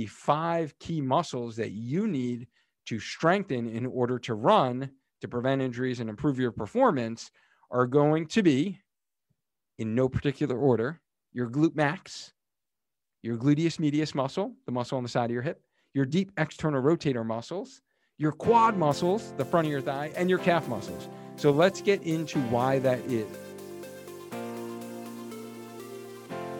the five key muscles that you need to strengthen in order to run to prevent injuries and improve your performance are going to be, in no particular order, your glute max, your gluteus medius muscle, the muscle on the side of your hip, your deep external rotator muscles, your quad muscles, the front of your thigh, and your calf muscles. So let's get into why that is.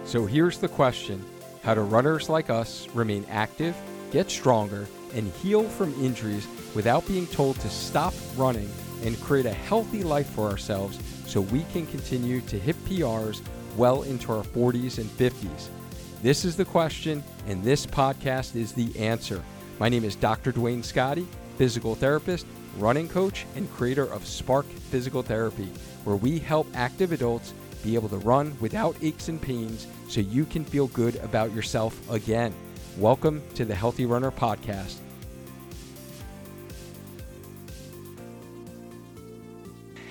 So here's the question How do runners like us remain active, get stronger, and heal from injuries without being told to stop running and create a healthy life for ourselves so we can continue to hit PRs well into our 40s and 50s? This is the question, and this podcast is the answer. My name is Dr. Duane Scotti, physical therapist, running coach, and creator of Spark Physical Therapy, where we help active adults be able to run without aches and pains so you can feel good about yourself again. Welcome to the Healthy Runner Podcast.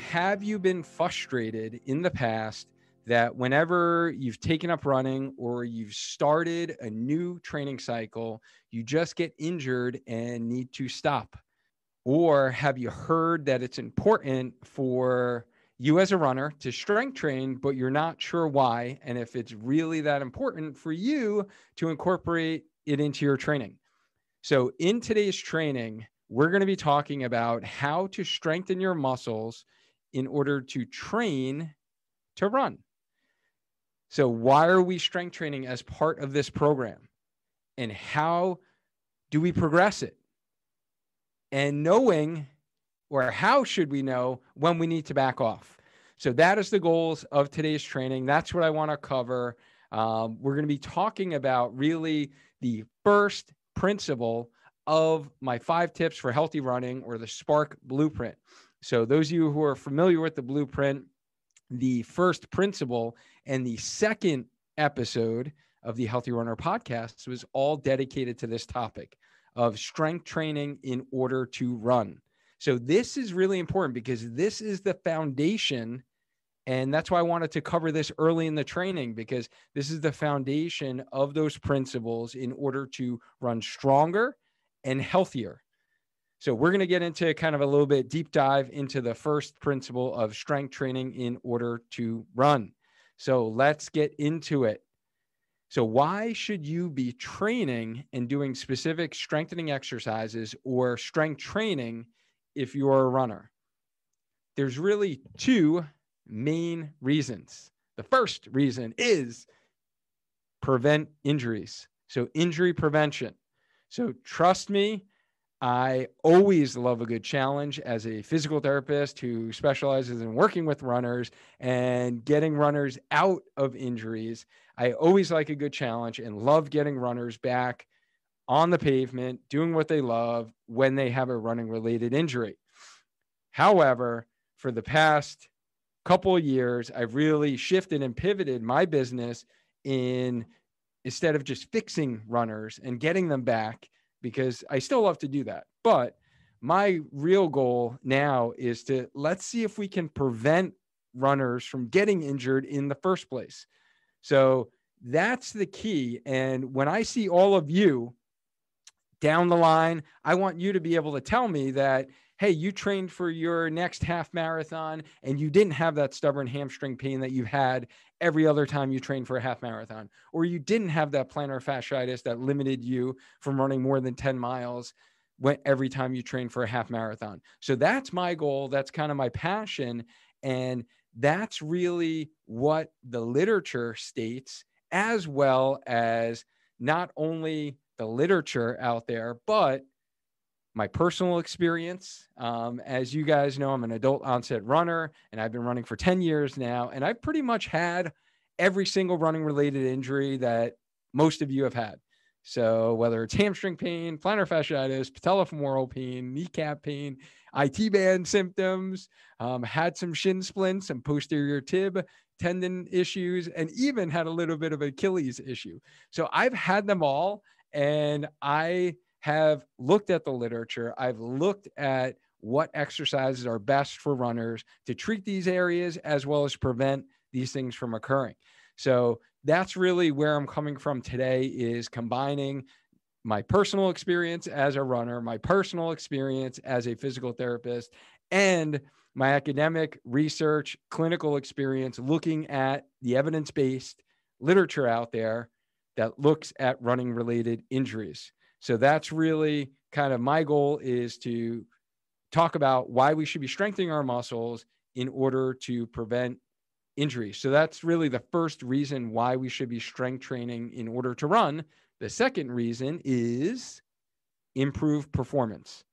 Have you been frustrated in the past that whenever you've taken up running or you've started a new training cycle, you just get injured and need to stop? Or have you heard that it's important for you as a runner to strength train, but you're not sure why? And if it's really that important for you to incorporate it into your training. So, in today's training, we're going to be talking about how to strengthen your muscles in order to train to run. So, why are we strength training as part of this program? And how do we progress it? And knowing, or how should we know when we need to back off? So, that is the goals of today's training. That's what I want to cover. Um, we're going to be talking about really the first principle of my five tips for healthy running or the Spark Blueprint. So, those of you who are familiar with the blueprint, the first principle and the second episode of the Healthy Runner podcast was all dedicated to this topic of strength training in order to run. So, this is really important because this is the foundation. And that's why I wanted to cover this early in the training because this is the foundation of those principles in order to run stronger and healthier. So we're going to get into kind of a little bit deep dive into the first principle of strength training in order to run. So let's get into it. So why should you be training and doing specific strengthening exercises or strength training if you're a runner? There's really two main reasons. The first reason is prevent injuries. So injury prevention. So trust me, I always love a good challenge as a physical therapist who specializes in working with runners and getting runners out of injuries. I always like a good challenge and love getting runners back on the pavement, doing what they love when they have a running related injury. However, for the past couple of years, I've really shifted and pivoted my business in instead of just fixing runners and getting them back because I still love to do that. But my real goal now is to let's see if we can prevent runners from getting injured in the first place. So that's the key. And when I see all of you down the line, I want you to be able to tell me that, hey, you trained for your next half marathon and you didn't have that stubborn hamstring pain that you had every other time you trained for a half marathon, or you didn't have that plantar fasciitis that limited you from running more than 10 miles every time you train for a half marathon. So that's my goal. That's kind of my passion. And that's really what the literature states, as well as not only the literature out there, but my personal experience. Um, as you guys know, I'm an adult onset runner and I've been running for 10 years now. And I've pretty much had every single running related injury that most of you have had. So whether it's hamstring pain, plantar fasciitis, patellofemoral pain, kneecap pain, IT band symptoms, um, had some shin splints, some posterior tib tendon issues, and even had a little bit of Achilles issue. So I've had them all. And I have looked at the literature. I've looked at what exercises are best for runners to treat these areas as well as prevent these things from occurring. So that's really where I'm coming from today is combining my personal experience as a runner, my personal experience as a physical therapist, and my academic research, clinical experience looking at the evidence based literature out there that looks at running related injuries. So that's really kind of my goal is to talk about why we should be strengthening our muscles in order to prevent injuries. So that's really the first reason why we should be strength training in order to run. The second reason is improve performance.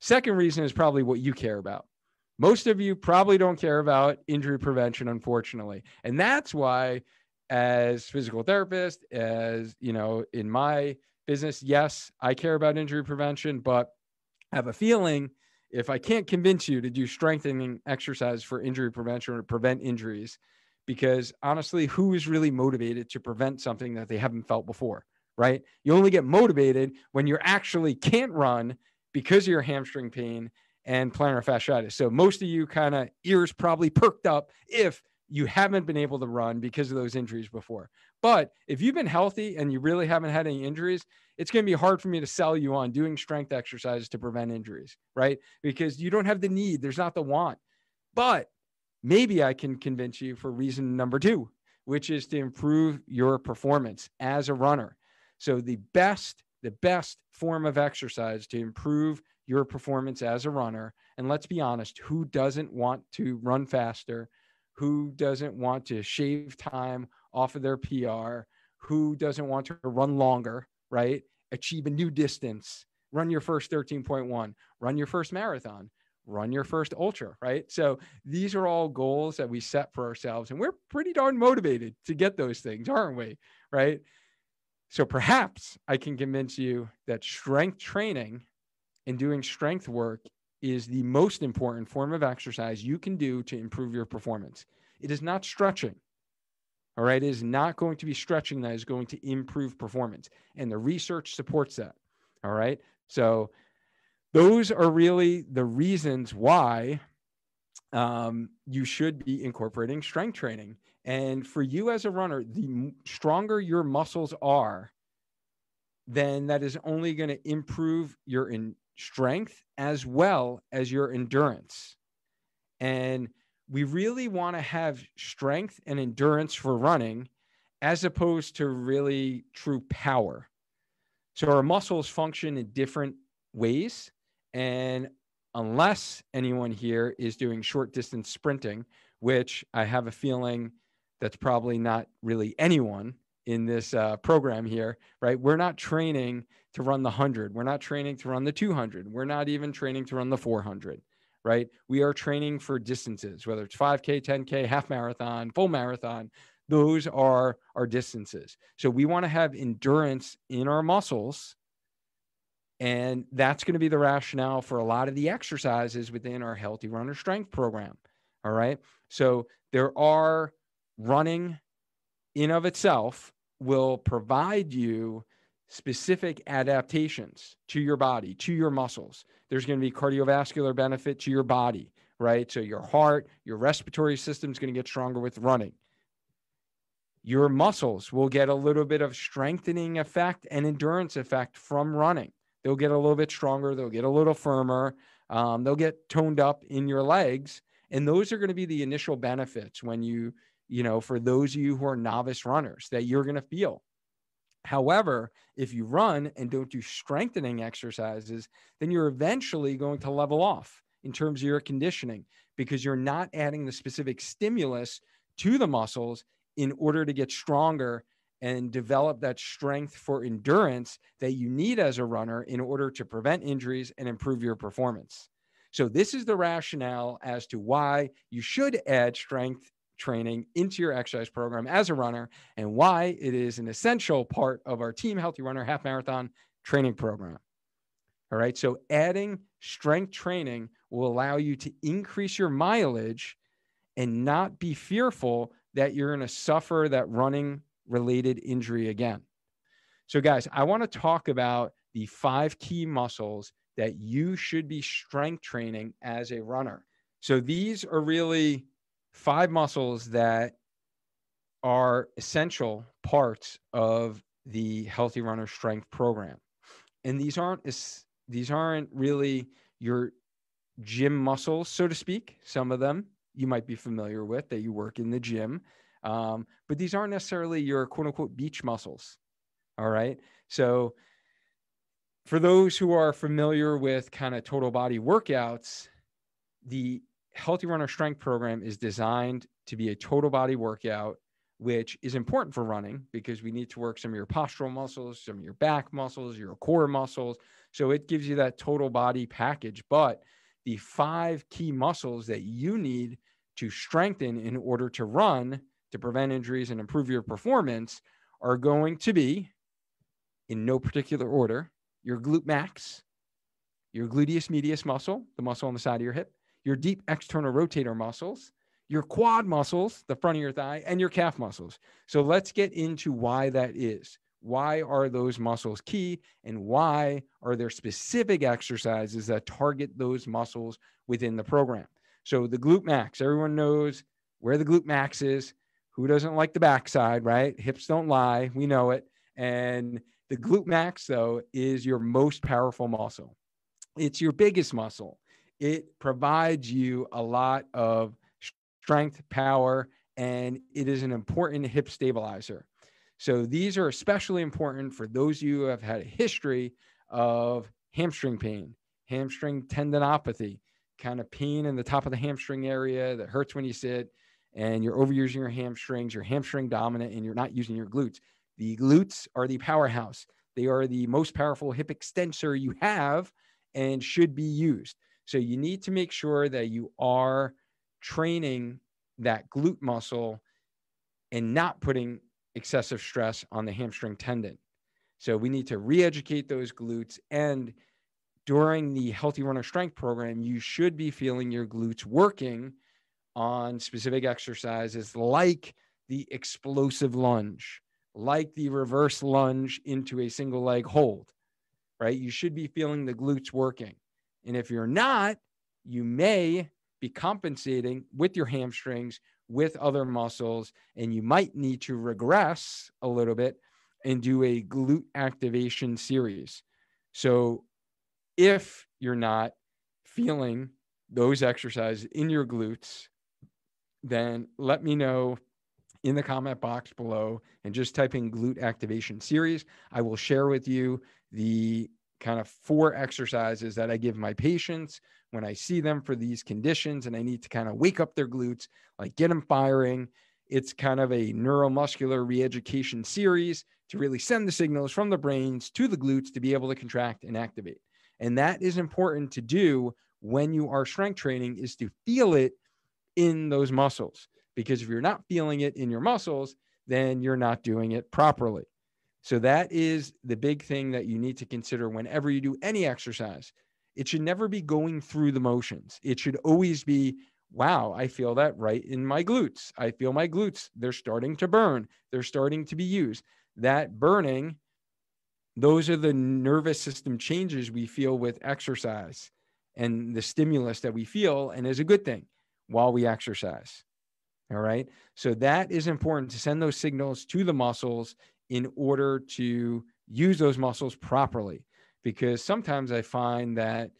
Second reason is probably what you care about. Most of you probably don't care about injury prevention, unfortunately. And that's why, as physical therapist, as you know, in my business, yes, I care about injury prevention, but I have a feeling if I can't convince you to do strengthening exercise for injury prevention or prevent injuries, because honestly, who is really motivated to prevent something that they haven't felt before, right? You only get motivated when you actually can't run because of your hamstring pain and plantar fasciitis. So most of you kind of ears probably perked up if you haven't been able to run because of those injuries before. But if you've been healthy and you really haven't had any injuries, it's going to be hard for me to sell you on doing strength exercises to prevent injuries, right? Because you don't have the need, there's not the want. But maybe I can convince you for reason number two, which is to improve your performance as a runner. So the best, the best form of exercise to improve your performance as a runner. And let's be honest, who doesn't want to run faster? Who doesn't want to shave time off of their PR? Who doesn't want to run longer, right? Achieve a new distance, run your first 13.1, run your first marathon, run your first ultra, right? So these are all goals that we set for ourselves. And we're pretty darn motivated to get those things, aren't we? Right. So perhaps I can convince you that strength training and doing strength work is the most important form of exercise you can do to improve your performance. It is not stretching. All right. It is not going to be stretching that is going to improve performance. And the research supports that. All right. So those are really the reasons why um, you should be incorporating strength training. And for you as a runner, the stronger your muscles are, then that is only going to improve your in, strength as well as your endurance. And we really want to have strength and endurance for running as opposed to really true power. So our muscles function in different ways. And unless anyone here is doing short distance sprinting, which I have a feeling that's probably not really anyone in this uh, program here, right? We're not training to run the 100. We're not training to run the 200. We're not even training to run the 400, right? We are training for distances, whether it's 5K, 10K, half marathon, full marathon. Those are our distances. So we want to have endurance in our muscles. And that's going to be the rationale for a lot of the exercises within our Healthy Runner Strength program. All right. So there are running in of itself will provide you specific adaptations to your body, to your muscles. There's going to be cardiovascular benefit to your body, right? So your heart, your respiratory system is going to get stronger with running. Your muscles will get a little bit of strengthening effect and endurance effect from running. They'll get a little bit stronger, they'll get a little firmer, um, they'll get toned up in your legs. And those are going to be the initial benefits when you you know, for those of you who are novice runners that you're going to feel. However, if you run and don't do strengthening exercises, then you're eventually going to level off in terms of your conditioning because you're not adding the specific stimulus to the muscles in order to get stronger and develop that strength for endurance that you need as a runner in order to prevent injuries and improve your performance. So, this is the rationale as to why you should add strength training into your exercise program as a runner and why it is an essential part of our Team Healthy Runner Half Marathon training program. All right. So adding strength training will allow you to increase your mileage and not be fearful that you're going to suffer that running related injury again. So, guys, I want to talk about the five key muscles that you should be strength training as a runner. So, these are really five muscles that are essential parts of the Healthy Runner Strength program. and these aren't these aren't really your gym muscles, so to speak. Some of them you might be familiar with that you work in the gym, um, but these aren't necessarily your quote unquote beach muscles. All right. So, for those who are familiar with kind of total body workouts, the Healthy Runner Strength Program is designed to be a total body workout, which is important for running because we need to work some of your postural muscles, some of your back muscles, your core muscles. So it gives you that total body package. But the five key muscles that you need to strengthen in order to run to prevent injuries and improve your performance are going to be, in no particular order, your glute max, your gluteus medius muscle, the muscle on the side of your hip, your deep external rotator muscles, your quad muscles, the front of your thigh, and your calf muscles. So let's get into why that is. Why are those muscles key? And why are there specific exercises that target those muscles within the program? So the glute max, everyone knows where the glute max is. Who doesn't like the backside, right? Hips don't lie. We know it. And the glute max, though, is your most powerful muscle. It's your biggest muscle. It provides you a lot of strength, power, and it is an important hip stabilizer. So these are especially important for those of you who have had a history of hamstring pain, hamstring tendinopathy, kind of pain in the top of the hamstring area that hurts when you sit and you're overusing your hamstrings, you're hamstring dominant, and you're not using your glutes. The glutes are the powerhouse. They are the most powerful hip extensor you have and should be used. So you need to make sure that you are training that glute muscle and not putting excessive stress on the hamstring tendon. So we need to re educate those glutes and during the Healthy Runner Strength program, you should be feeling your glutes working on specific exercises like the explosive lunge, like the reverse lunge into a single leg hold, right? You should be feeling the glutes working. And if you're not, you may be compensating with your hamstrings with other muscles, and you might need to regress a little bit and do a glute activation series. So if you're not feeling those exercises in your glutes, then let me know in the comment box below and just type in glute activation series. I will share with you the kind of four exercises that I give my patients when I see them for these conditions and I need to kind of wake up their glutes, like get them firing. It's kind of a neuromuscular reeducation series to really send the signals from the brains to the glutes to be able to contract and activate. And that is important to do when you are strength training is to feel it in those muscles. Because if you're not feeling it in your muscles, then you're not doing it properly. So that is the big thing that you need to consider whenever you do any exercise. It should never be going through the motions. It should always be, wow, I feel that right in my glutes. I feel my glutes. They're starting to burn. They're starting to be used. That burning those are the nervous system changes we feel with exercise and the stimulus that we feel and is a good thing while we exercise all right so that is important to send those signals to the muscles in order to use those muscles properly. Because sometimes i find that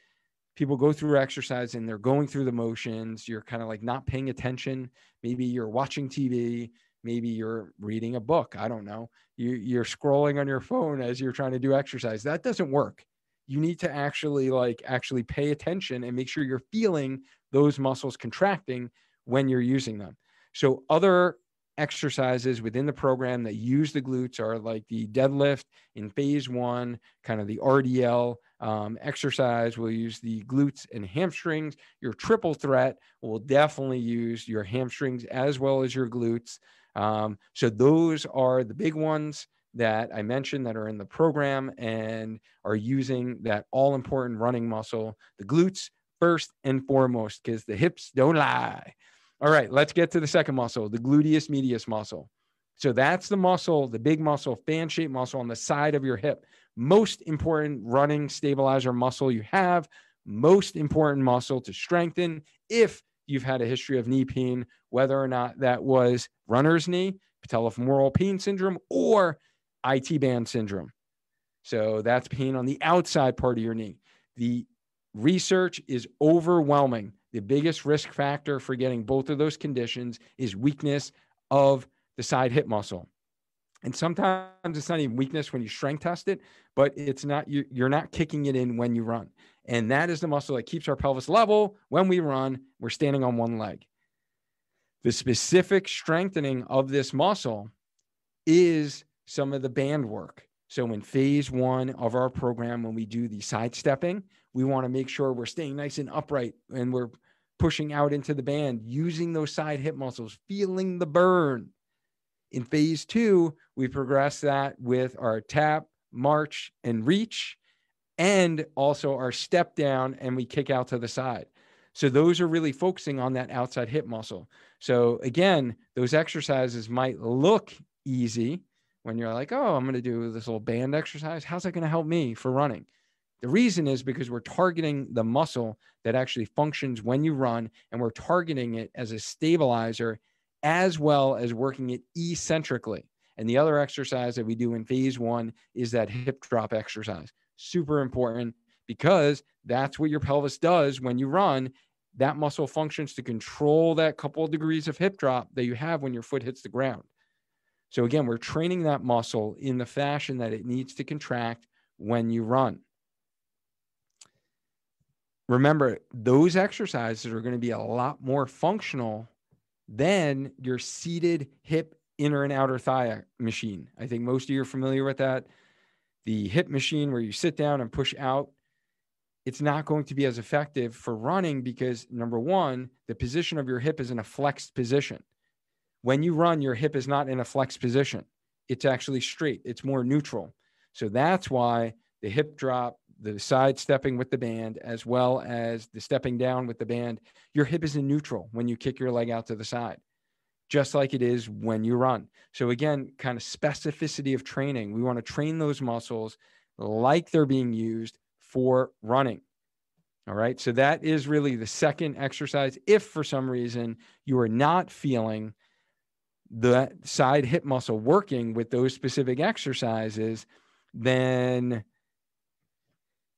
people go through exercise and they're going through the motions. You're kind of like not paying attention. Maybe you're watching tv maybe you're reading a book. I don't know. You, you're scrolling on your phone as you're trying to do exercise. That doesn't work. You need to actually like actually pay attention and make sure you're feeling those muscles contracting when you're using them. So other exercises within the program that use the glutes are like the deadlift in phase one, kind of the RDL um, exercise. We'll use the glutes and hamstrings. Your triple threat will definitely use your hamstrings as well as your glutes. Um, so those are the big ones that I mentioned that are in the program and are using that all important running muscle, the glutes first and foremost, because the hips don't lie. All right, let's get to the second muscle, the gluteus medius muscle. So that's the muscle, the big muscle, fan shaped muscle on the side of your hip. Most important running stabilizer muscle you have, most important muscle to strengthen if you've had a history of knee pain, whether or not that was runner's knee, patellofemoral pain syndrome, or IT band syndrome. So that's pain on the outside part of your knee. The research is overwhelming. The biggest risk factor for getting both of those conditions is weakness of the side hip muscle. And sometimes it's not even weakness when you strength test it, but it's not, you're not kicking it in when you run. And that is the muscle that keeps our pelvis level when we run. We're standing on one leg. The specific strengthening of this muscle is some of the band work. So, in phase one of our program, when we do the sidestepping, we want to make sure we're staying nice and upright and we're pushing out into the band, using those side hip muscles, feeling the burn. In phase two, we progress that with our tap, march, and reach, and also our step down, and we kick out to the side. So those are really focusing on that outside hip muscle. So again, those exercises might look easy when you're like, oh, I'm going to do this little band exercise. How's that going to help me for running? The reason is because we're targeting the muscle that actually functions when you run, and we're targeting it as a stabilizer as well as working it eccentrically. And the other exercise that we do in phase one is that hip drop exercise. Super important because that's what your pelvis does when you run. That muscle functions to control that couple of degrees of hip drop that you have when your foot hits the ground. So, again, we're training that muscle in the fashion that it needs to contract when you run remember those exercises are going to be a lot more functional than your seated hip inner and outer thigh machine. I think most of you are familiar with that. The hip machine where you sit down and push out, it's not going to be as effective for running because number one, the position of your hip is in a flexed position. When you run, your hip is not in a flexed position. It's actually straight, it's more neutral. So that's why the hip drop, the side stepping with the band as well as the stepping down with the band, your hip is in neutral when you kick your leg out to the side, just like it is when you run. So, again, kind of specificity of training. We want to train those muscles like they're being used for running. All right. So, that is really the second exercise. If for some reason you are not feeling the side hip muscle working with those specific exercises, then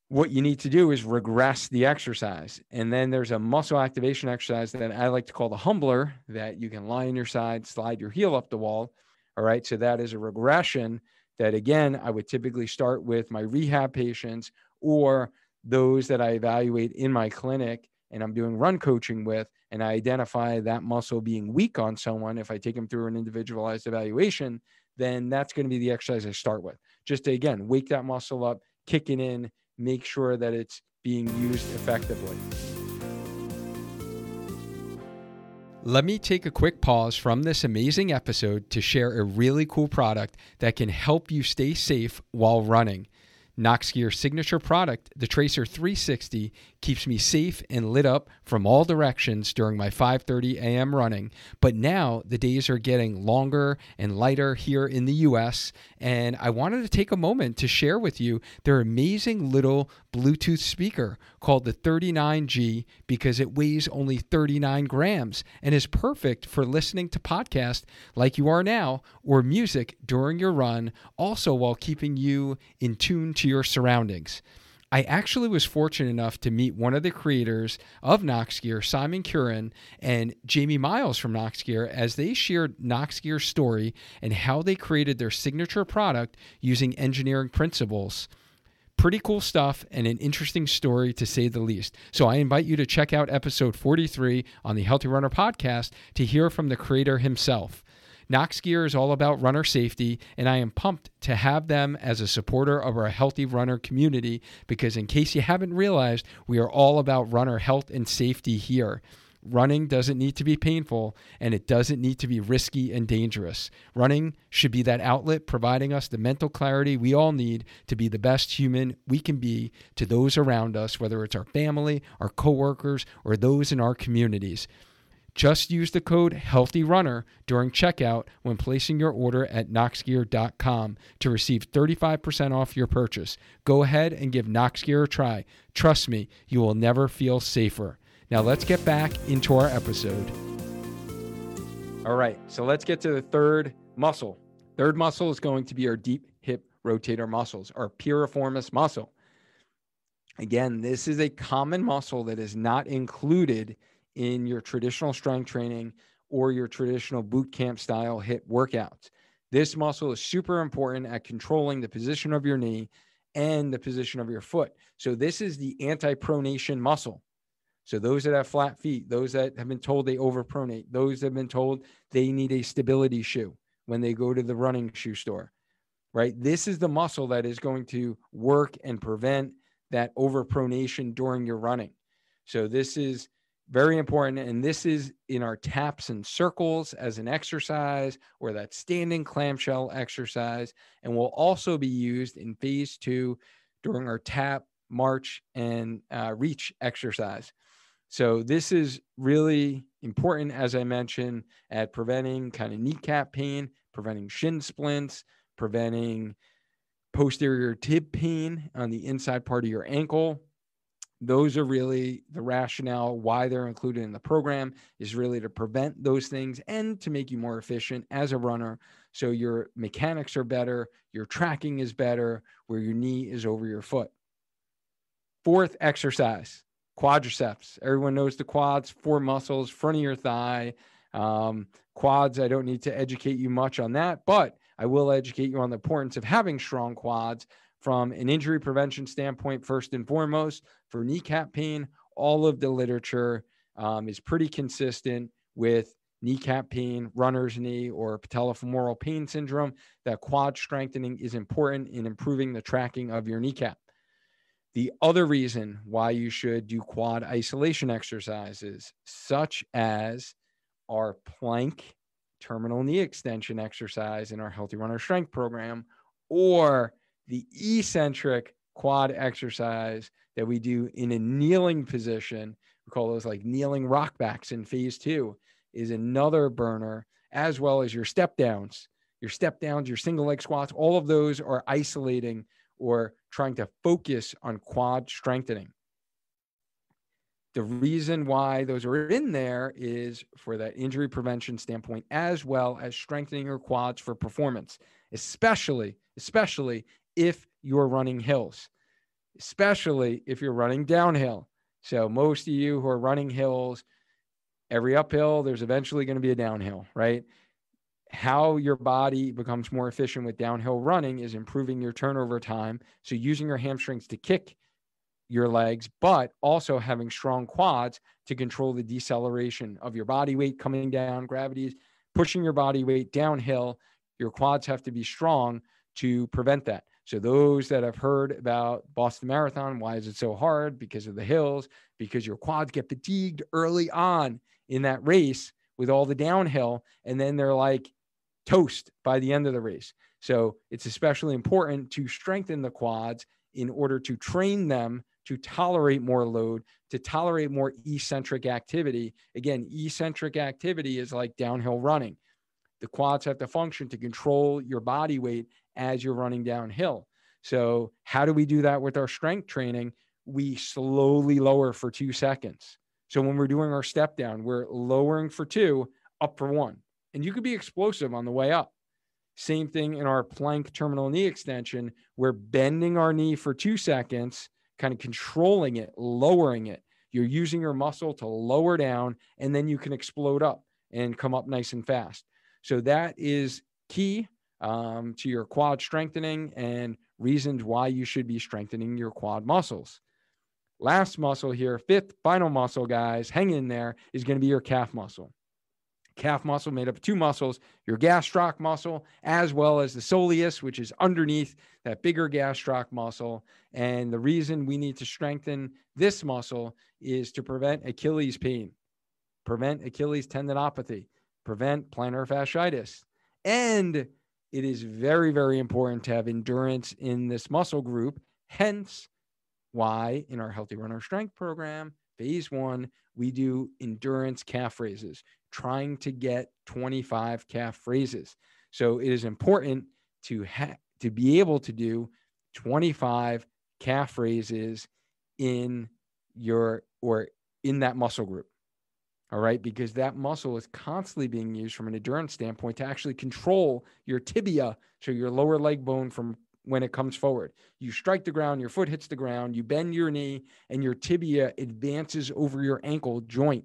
what you need to do is regress the exercise. And then there's a muscle activation exercise that I like to call the humbler that you can lie on your side, slide your heel up the wall. All right. So that is a regression that, again, I would typically start with my rehab patients or those that I evaluate in my clinic and I'm doing run coaching with, and I identify that muscle being weak on someone. If I take them through an individualized evaluation, then that's going to be the exercise I start with. Just to, again, wake that muscle up, kicking in, make sure that it's being used effectively. Let me take a quick pause from this amazing episode to share a really cool product that can help you stay safe while running. Noxgear signature product, the Tracer 360, keeps me safe and lit up from all directions during my 5:30 a.m. running. But now the days are getting longer and lighter here in the US, and I wanted to take a moment to share with you their amazing little Bluetooth speaker called the 39G because it weighs only 39 grams and is perfect for listening to podcasts like you are now or music during your run, also while keeping you in tune to your surroundings. I actually was fortunate enough to meet one of the creators of Noxgear, Simon Curran, and Jamie Miles from Noxgear as they shared Noxgear's story and how they created their signature product using engineering principles pretty cool stuff and an interesting story to say the least. So I invite you to check out episode 43 on the Healthy Runner podcast to hear from the creator himself. Noxgear is all about runner safety, and I am pumped to have them as a supporter of our healthy runner community because, in case you haven't realized, we are all about runner health and safety here. Running doesn't need to be painful and it doesn't need to be risky and dangerous. Running should be that outlet providing us the mental clarity we all need to be the best human we can be to those around us, whether it's our family, our coworkers, or those in our communities. Just use the code HEALTHYRUNNER during checkout when placing your order at noxgear.com to receive 35% off your purchase. Go ahead and give Noxgear a try. Trust me, you will never feel safer. Now let's get back into our episode. All right, so let's get to the third muscle. Third muscle is going to be our deep hip rotator muscles our piriformis muscle. Again, this is a common muscle that is not included in your traditional strength training or your traditional boot camp style hip workouts. This muscle is super important at controlling the position of your knee and the position of your foot. So, this is the anti pronation muscle. So, those that have flat feet, those that have been told they overpronate, those that have been told they need a stability shoe when they go to the running shoe store, right? This is the muscle that is going to work and prevent that overpronation during your running. So, this is very important. And this is in our taps and circles as an exercise or that standing clamshell exercise. And will also be used in phase two during our tap, march, and uh, reach exercise. So this is really important, as I mentioned, at preventing kind of kneecap pain, preventing shin splints, preventing posterior tib pain on the inside part of your ankle, those are really the rationale why they're included in the program is really to prevent those things and to make you more efficient as a runner so your mechanics are better your tracking is better where your knee is over your foot. Fourth exercise quadriceps everyone knows the quads four muscles front of your thigh um, quads i don't need to educate you much on that but i will educate you on the importance of having strong quads from an injury prevention standpoint, first and foremost, for kneecap pain, all of the literature um, is pretty consistent with kneecap pain, runner's knee, or patellofemoral pain syndrome. That quad strengthening is important in improving the tracking of your kneecap. The other reason why you should do quad isolation exercises, such as our plank terminal knee extension exercise in our Healthy Runner Strength program, or the eccentric quad exercise that we do in a kneeling position, we call those like kneeling rockbacks in phase two, is another burner, as well as your step downs. Your step downs, your single leg squats, all of those are isolating or trying to focus on quad strengthening. The reason why those are in there is for that injury prevention standpoint, as well as strengthening your quads for performance, especially, especially if you're running hills, especially if you're running downhill. So, most of you who are running hills, every uphill, there's eventually going to be a downhill, right? How your body becomes more efficient with downhill running is improving your turnover time. So, using your hamstrings to kick your legs, but also having strong quads to control the deceleration of your body weight coming down, gravity is pushing your body weight downhill. Your quads have to be strong to prevent that. So those that have heard about Boston Marathon, why is it so hard? Because of the hills, because your quads get fatigued early on in that race with all the downhill, and then they're like toast by the end of the race. So it's especially important to strengthen the quads in order to train them to tolerate more load, to tolerate more eccentric activity. Again, eccentric activity is like downhill running. The quads have to function to control your body weight as you're running downhill. So, how do we do that with our strength training? We slowly lower for two seconds. So, when we're doing our step down, we're lowering for two, up for one. And you could be explosive on the way up. Same thing in our plank terminal knee extension. We're bending our knee for two seconds, kind of controlling it, lowering it. You're using your muscle to lower down, and then you can explode up and come up nice and fast. So that is key um, to your quad strengthening and reasons why you should be strengthening your quad muscles. Last muscle here, fifth final muscle, guys, hang in there, is going to be your calf muscle. Calf muscle made up of two muscles, your gastroc muscle, as well as the soleus, which is underneath that bigger gastroc muscle. And the reason we need to strengthen this muscle is to prevent Achilles pain, prevent Achilles tendinopathy, prevent plantar fasciitis, and it is very, very important to have endurance in this muscle group. Hence, why in our Healthy Runner Strength program, phase one, we do endurance calf raises, trying to get 25 calf raises. So it is important to ha- to be able to do 25 calf raises in your or in that muscle group. All right. Because that muscle is constantly being used from an endurance standpoint to actually control your tibia. So your lower leg bone from when it comes forward. You strike the ground, your foot hits the ground, you bend your knee, and your tibia advances over your ankle joint.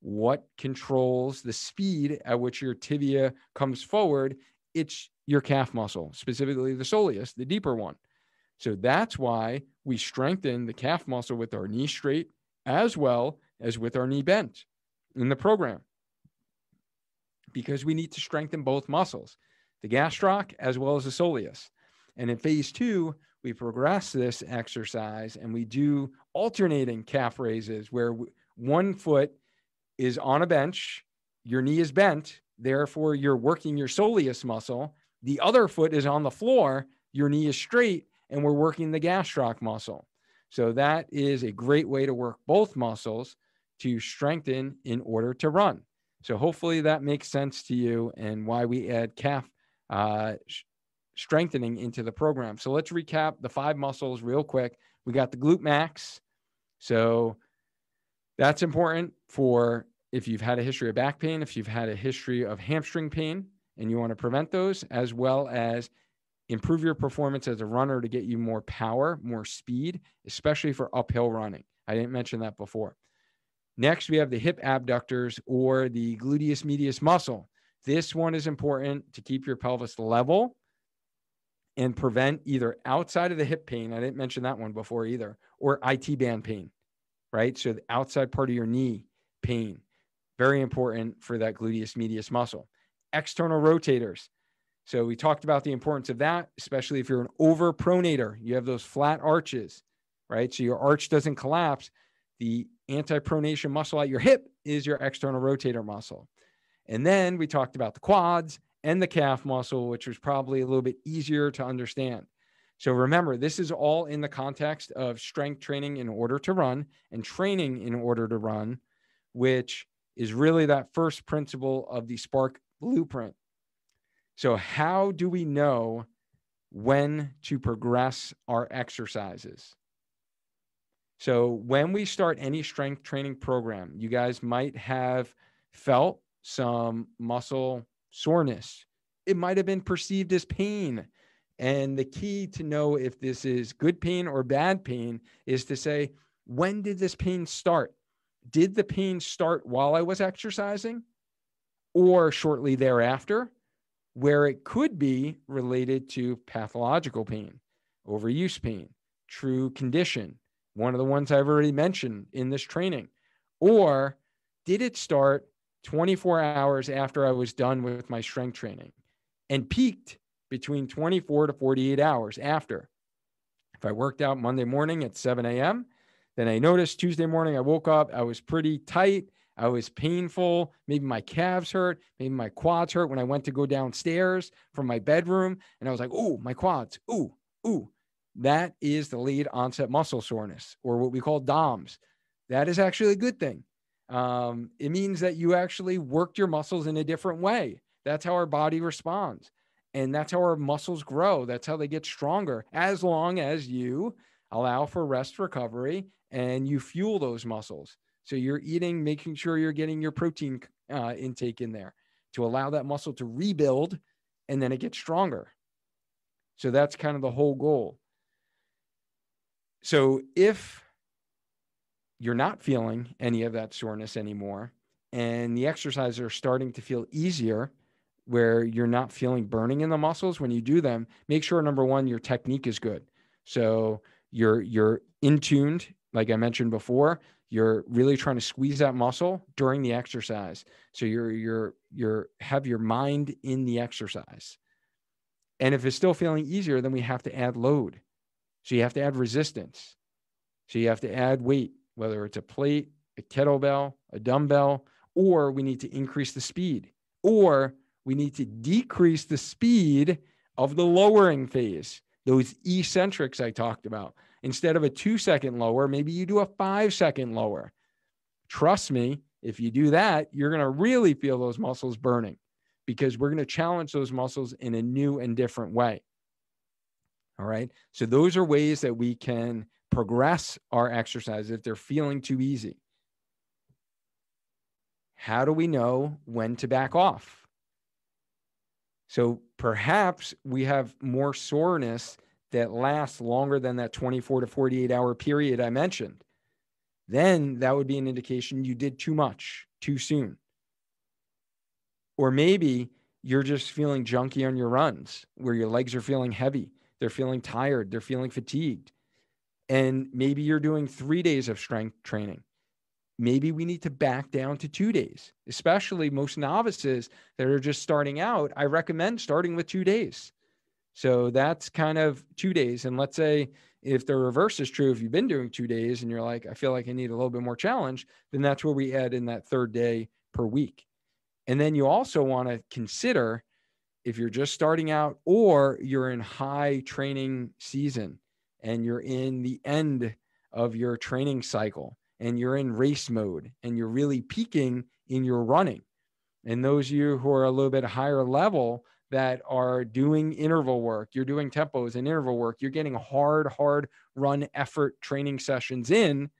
What controls the speed at which your tibia comes forward? It's your calf muscle, specifically the soleus, the deeper one. So that's why we strengthen the calf muscle with our knee straight as well as with our knee bent in the program because we need to strengthen both muscles, the gastroc as well as the soleus. And in phase two, we progress this exercise and we do alternating calf raises where one foot is on a bench, your knee is bent, therefore you're working your soleus muscle. The other foot is on the floor, your knee is straight, and we're working the gastroc muscle. So that is a great way to work both muscles to strengthen in order to run. So hopefully that makes sense to you and why we add calf uh, strengthening into the program. So let's recap the five muscles real quick. We got the glute max. So that's important for if you've had a history of back pain, if you've had a history of hamstring pain, and you want to prevent those, as well as improve your performance as a runner to get you more power, more speed, especially for uphill running. I didn't mention that before. Next, we have the hip abductors or the gluteus medius muscle. This one is important to keep your pelvis level and prevent either outside of the hip pain. I didn't mention that one before either, or IT band pain, right? So the outside part of your knee pain, very important for that gluteus medius muscle. External rotators. So we talked about the importance of that, especially if you're an overpronator. You have those flat arches, right? So your arch doesn't collapse. The antipronation muscle at your hip is your external rotator muscle. And then we talked about the quads and the calf muscle, which was probably a little bit easier to understand. So remember, this is all in the context of strength training in order to run and training in order to run, which is really that first principle of the Spark blueprint. So, how do we know when to progress our exercises? So when we start any strength training program, you guys might have felt some muscle soreness. It might have been perceived as pain. And the key to know if this is good pain or bad pain is to say, when did this pain start? Did the pain start while I was exercising or shortly thereafter? Where it could be related to pathological pain, overuse pain, true condition, one of the ones I've already mentioned in this training? Or did it start 24 hours after I was done with my strength training and peaked between 24 to 48 hours after? If I worked out Monday morning at 7 a.m., then I noticed Tuesday morning I woke up, I was pretty tight. I was painful. Maybe my calves hurt. Maybe my quads hurt when I went to go downstairs from my bedroom. And I was like, oh, my quads. Ooh, ooh. That is the late onset muscle soreness, or what we call DOMS. That is actually a good thing. Um, it means that you actually worked your muscles in a different way. That's how our body responds. And that's how our muscles grow. That's how they get stronger, as long as you allow for rest recovery and you fuel those muscles. So you're eating, making sure you're getting your protein uh, intake in there to allow that muscle to rebuild and then it gets stronger. So that's kind of the whole goal. So if you're not feeling any of that soreness anymore and the exercises are starting to feel easier where you're not feeling burning in the muscles when you do them, make sure number one, your technique is good. So you're you're in tuned, like I mentioned before. You're really trying to squeeze that muscle during the exercise. So you're you're you're have your mind in the exercise. And if it's still feeling easier, then we have to add load. So you have to add resistance. So you have to add weight, whether it's a plate, a kettlebell, a dumbbell, or we need to increase the speed, or we need to decrease the speed of the lowering phase, those eccentrics I talked about. Instead of a two second lower, maybe you do a five second lower. Trust me, if you do that, you're going to really feel those muscles burning because we're going to challenge those muscles in a new and different way. All right. So those are ways that we can progress our exercise if they're feeling too easy. How do we know when to back off? So perhaps we have more soreness that lasts longer than that 24 to 48 hour period I mentioned. Then that would be an indication you did too much too soon. Or maybe you're just feeling junky on your runs where your legs are feeling heavy, they're feeling tired, they're feeling fatigued. And maybe you're doing three days of strength training maybe we need to back down to two days, especially most novices that are just starting out. I recommend starting with two days. So that's kind of two days. And let's say if the reverse is true, if you've been doing two days and you're like, I feel like I need a little bit more challenge, then that's where we add in that third day per week. And then you also want to consider if you're just starting out or you're in high training season and you're in the end of your training cycle and you're in race mode and you're really peaking in your running. And those of you who are a little bit higher level that are doing interval work, you're doing tempos and interval work, you're getting hard, hard run effort training sessions in,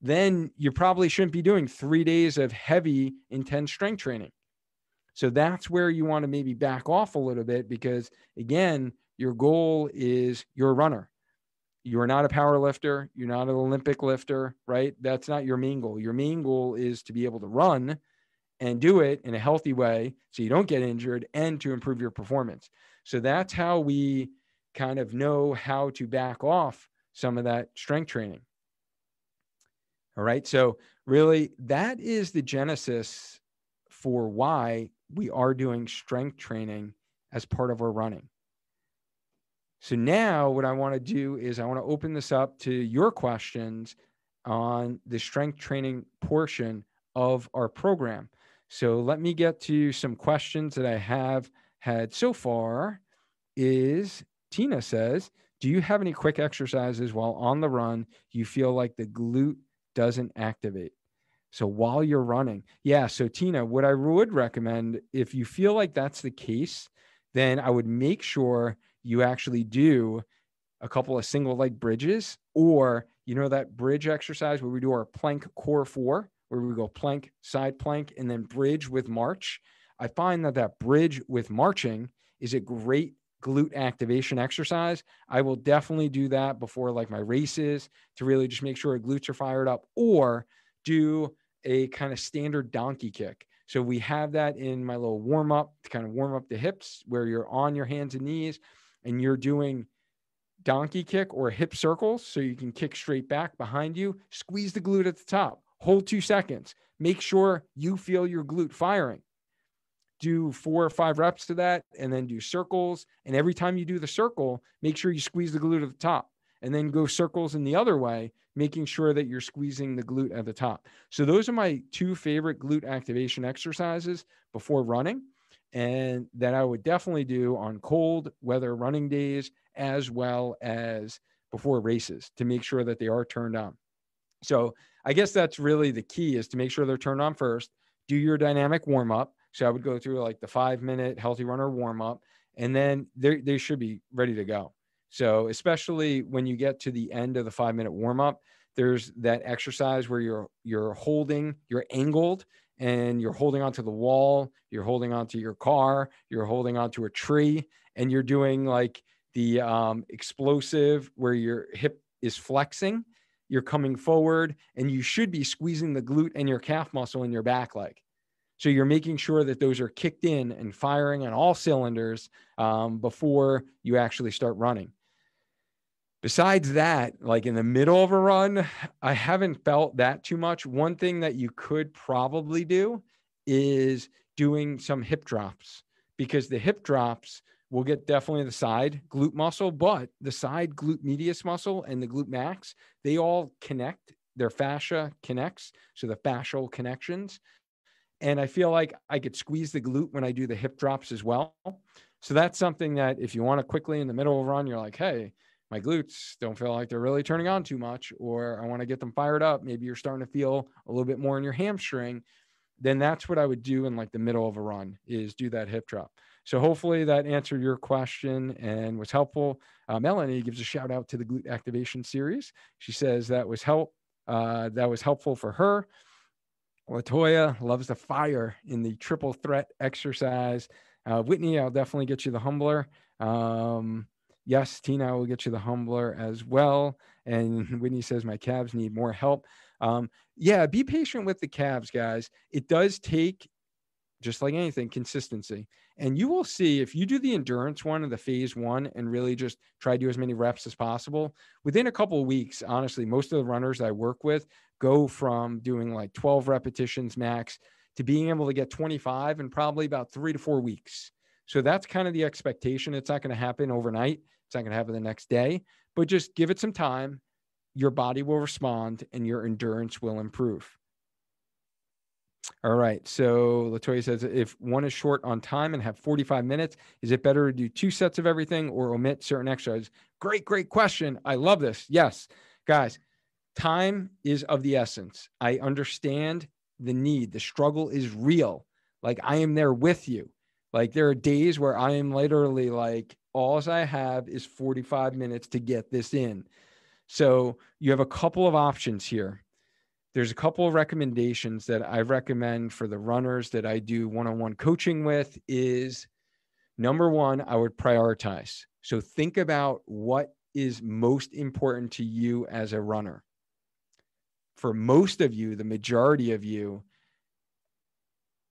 then you probably shouldn't be doing three days of heavy, intense strength training. So that's where you want to maybe back off a little bit because, again, your goal is you're a runner. You're not a power lifter you're not an olympic lifter right? That's not your main goal. Your main goal is to be able to run and do it in a healthy way so you don't get injured and to improve your performance. So that's how we kind of know how to back off some of that strength training. All right so really that is the genesis for why we are doing strength training as part of our running. So now what I want to do is I want to open this up to your questions on the strength training portion of our program. So let me get to some questions that I have had so far is Tina says, do you have any quick exercises while on the run you feel like the glute doesn't activate? So while you're running, yeah. So Tina, what I would recommend if you feel like that's the case, then I would make sure you actually do a couple of single leg bridges, or you know that bridge exercise where we do our plank core four, where we go plank, side plank, and then bridge with march. I find that that bridge with marching is a great glute activation exercise. I will definitely do that before like my races to really just make sure glutes are fired up, or do a kind of standard donkey kick. So we have that in my little warm up to kind of warm up the hips where you're on your hands and knees and you're doing donkey kick or hip circles so you can kick straight back behind you, squeeze the glute at the top, hold two seconds, make sure you feel your glute firing. Do four or five reps to that and then do circles. And every time you do the circle, make sure you squeeze the glute at the top and then go circles in the other way, making sure that you're squeezing the glute at the top. So, those are my two favorite glute activation exercises before running and that I would definitely do on cold weather running days as well as before races to make sure that they are turned on. So I guess that's really the key is to make sure they're turned on first. Do your dynamic warm up. So I would go through like the five minute healthy runner warm up, and then they should be ready to go. So especially when you get to the end of the five minute warm up, there's that exercise where you're you're holding, you're angled, and you're holding onto the wall, you're holding onto your car, you're holding onto a tree, and you're doing like the um, explosive where your hip is flexing, you're coming forward, and you should be squeezing the glute and your calf muscle in your back leg. So you're making sure that those are kicked in and firing on all cylinders um, before you actually start running besides that, like in the middle of a run, I haven't felt that too much. One thing that you could probably do is doing some hip drops because the hip drops will get definitely the side glute muscle, but the side glute medius muscle and the glute max, they all connect. Their fascia connects. So the fascial connections. And I feel like I could squeeze the glute when I do the hip drops as well. So that's something that if you want to quickly in the middle of a run, you're like, hey, my glutes don't feel like they're really turning on too much, or I want to get them fired up. Maybe you're starting to feel a little bit more in your hamstring. Then that's what I would do in like the middle of a run is do that hip drop. So hopefully that answered your question and was helpful. Uh, Melanie gives a shout out to the glute activation series. She says that was help. Uh, that was helpful for her. Latoya loves the fire in the triple threat exercise. Uh, Whitney, I'll definitely get you the humbler. Um, yes, Tina, I will get you the humbler as well. And Whitney says, my calves need more help. Um, yeah, be patient with the calves, guys. It does take, just like anything, consistency. And you will see if you do the endurance one and the phase one and really just try to do as many reps as possible, within a couple of weeks, honestly, most of the runners I work with go from doing like 12 repetitions max to being able to get 25 in probably about three to four weeks. So that's kind of the expectation. It's not going to happen overnight. It's not going to happen the next day, but just give it some time. Your body will respond and your endurance will improve. All right. So Latoya says if one is short on time and have 45 minutes, is it better to do two sets of everything or omit certain exercises? Great, great question. I love this. Yes. Guys, time is of the essence. I understand the need. The struggle is real. Like I am there with you. Like there are days where I am literally like, all I have is 45 minutes to get this in. So you have a couple of options here there's a couple of recommendations that I recommend for the runners that I do one-on-one coaching with is number one, I would prioritize. So think about what is most important to you as a runner. For most of you, the majority of you,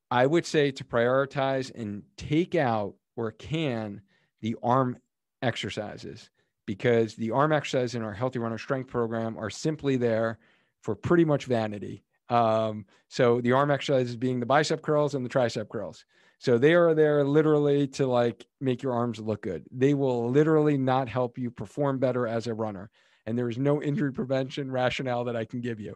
I would say to prioritize and take out or can the arm exercises because the arm exercises in our healthy runner strength program are simply there for pretty much vanity. Um, so the arm exercises being the bicep curls and the tricep curls. So they are there literally to like make your arms look good. They will literally not help you perform better as a runner. And there is no injury prevention rationale that I can give you.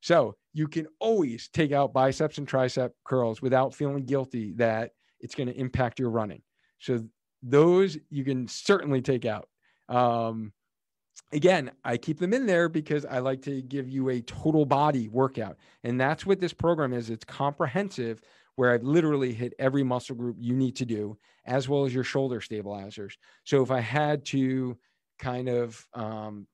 So you can always take out biceps and tricep curls without feeling guilty that it's going to impact your running. So those you can certainly take out. Um, again, I keep them in there because I like to give you a total body workout. And that's what this program is. It's comprehensive, where I've literally hit every muscle group you need to do, as well as your shoulder stabilizers. So if I had to kind of um,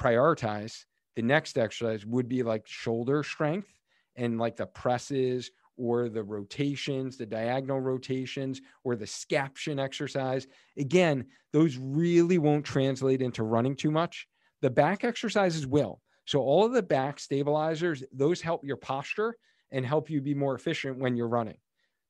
prioritize, the next exercise would be like shoulder strength and like the presses or the rotations, the diagonal rotations, or the scaption exercise. Again, those really won't translate into running too much. The back exercises will. So, all of the back stabilizers, those help your posture and help you be more efficient when you're running.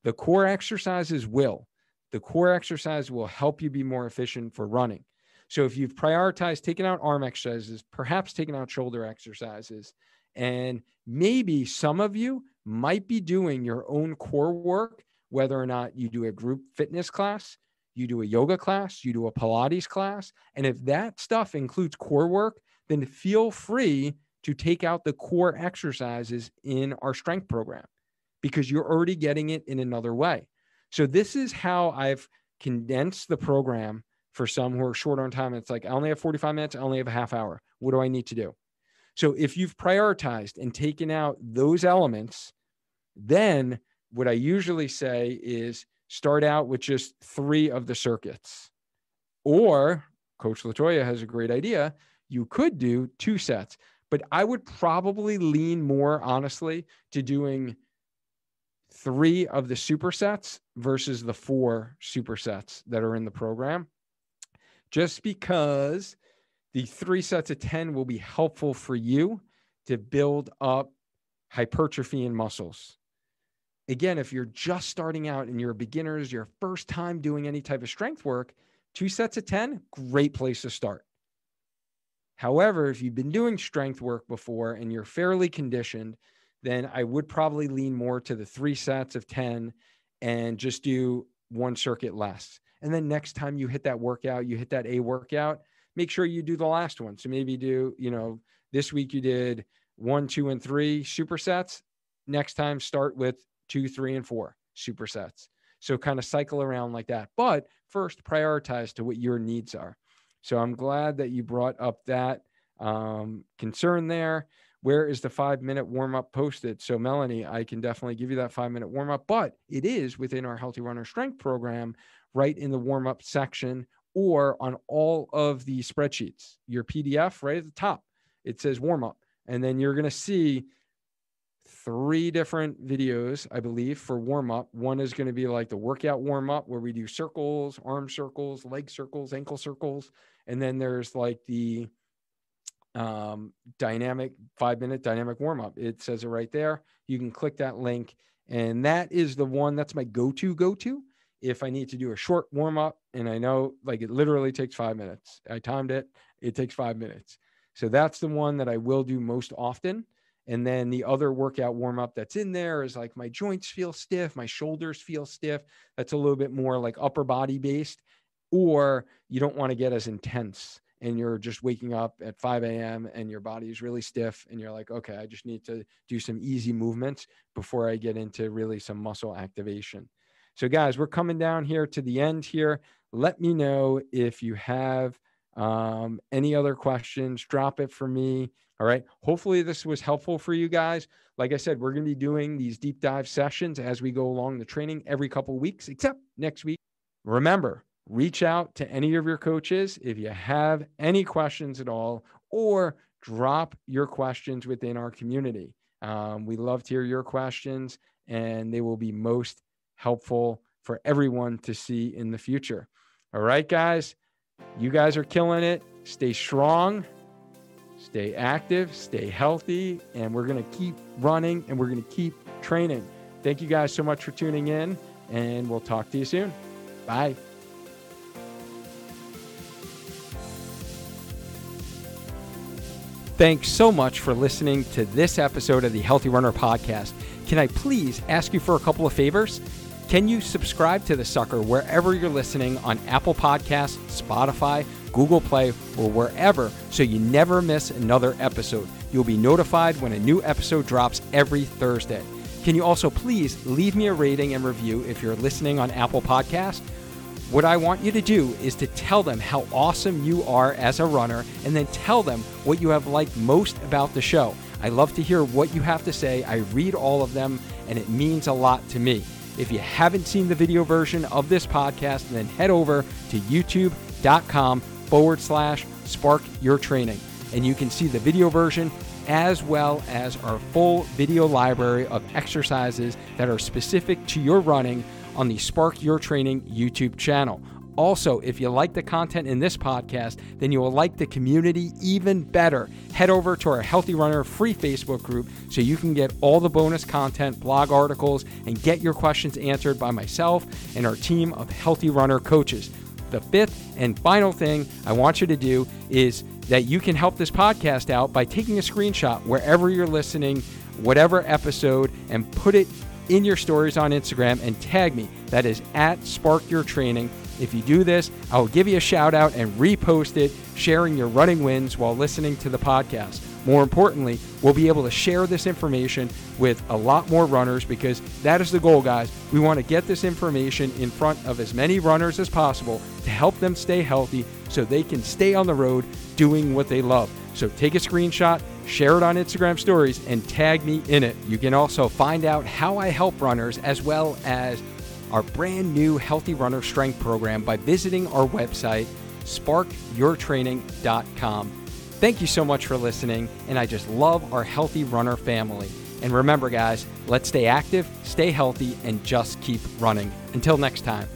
The core exercises will. The core exercise will help you be more efficient for running. So, if you've prioritized taking out arm exercises, perhaps taking out shoulder exercises, and maybe some of you might be doing your own core work, whether or not you do a group fitness class, you do a yoga class, you do a Pilates class. And if that stuff includes core work, then feel free to take out the core exercises in our strength program because you're already getting it in another way. So, this is how I've condensed the program for some who are short on time. It's like, I only have 45 minutes, I only have a half hour. What do I need to do? So if you've prioritized and taken out those elements, then what I usually say is start out with just three of the circuits. Or Coach Latoya has a great idea. You could do two sets, but I would probably lean more honestly to doing three of the supersets versus the four supersets that are in the program. Just because the three sets of 10 will be helpful for you to build up hypertrophy in muscles. Again, if you're just starting out and you're a beginners, your first time doing any type of strength work, two sets of 10, great place to start. However, if you've been doing strength work before and you're fairly conditioned, then I would probably lean more to the three sets of 10 and just do one circuit less. And then next time you hit that workout, you hit that A workout, make sure you do the last one. So maybe do, you know, this week you did one, two, and three supersets. Next time, start with two, three, and four supersets. So kind of cycle around like that. But first, prioritize to what your needs are. So I'm glad that you brought up that um, concern there. Where is the five minute warm up posted? So, Melanie, I can definitely give you that five minute warm up, but it is within our Healthy Runner Strength program, right in the warm up section or on all of the spreadsheets, your PDF right at the top, it says warm up. And then you're going to see three different videos, I believe, for warm up. One is going to be like the workout warm up where we do circles, arm circles, leg circles, ankle circles. And then there's like the um, dynamic five minute dynamic warm up. It says it right there. You can click that link. And that is the one that's my go to go to if I need to do a short warm up. And I know like it literally takes five minutes. I timed it, it takes five minutes. So that's the one that I will do most often. And then the other workout warm up that's in there is like my joints feel stiff, my shoulders feel stiff. That's a little bit more like upper body based, or you don't want to get as intense and you're just waking up at 5 a.m. and your body is really stiff and you're like, okay, I just need to do some easy movements before I get into really some muscle activation. So, guys, we're coming down here to the end here. Let me know if you have um, any other questions, drop it for me. All right. Hopefully, this was helpful for you guys. Like I said, we're going to be doing these deep dive sessions as we go along the training every couple weeks, except next week. Remember, reach out to any of your coaches if you have any questions at all, or drop your questions within our community. Um, we love to hear your questions, and they will be most helpful for everyone to see in the future. All right, guys, you guys are killing it. Stay strong, stay active, stay healthy, and we're going to keep running and we're going to keep training. Thank you guys so much for tuning in, and we'll talk to you soon. Bye. Thanks so much for listening to this episode of the Healthy Runner Podcast. Can I please ask you for a couple of favors? Can you subscribe to the sucker wherever you're listening on Apple Podcasts, Spotify, Google Play, or wherever so you never miss another episode? You'll be notified when a new episode drops every Thursday. Can you also please leave me a rating and review if you're listening on Apple Podcasts? What I want you to do is to tell them how awesome you are as a runner and then tell them what you have liked most about the show. I love to hear what you have to say. I read all of them and it means a lot to me. If you haven't seen the video version of this podcast, then head over to youtube.com forward slash spark your training. And you can see the video version as well as our full video library of exercises that are specific to your running on the Spark Your Training YouTube channel. Also, if you like the content in this podcast, then you will like the community even better. Head over to our Healthy Runner free Facebook group so you can get all the bonus content, blog articles, and get your questions answered by myself and our team of Healthy Runner coaches. The fifth and final thing I want you to do is that you can help this podcast out by taking a screenshot wherever you're listening, whatever episode, and put it in your stories on Instagram and tag me. That is at Spark Your Training if you do this, I will give you a shout out and repost it, sharing your running wins while listening to the podcast. More importantly, we'll be able to share this information with a lot more runners because that is the goal, guys. We want to get this information in front of as many runners as possible to help them stay healthy so they can stay on the road doing what they love. So take a screenshot, share it on Instagram stories, and tag me in it. You can also find out how I help runners as well as our brand new Healthy Runner Strength program by visiting our website, sparkyourtraining.com. Thank you so much for listening, and I just love our Healthy Runner family. And remember, guys, let's stay active, stay healthy, and just keep running. Until next time.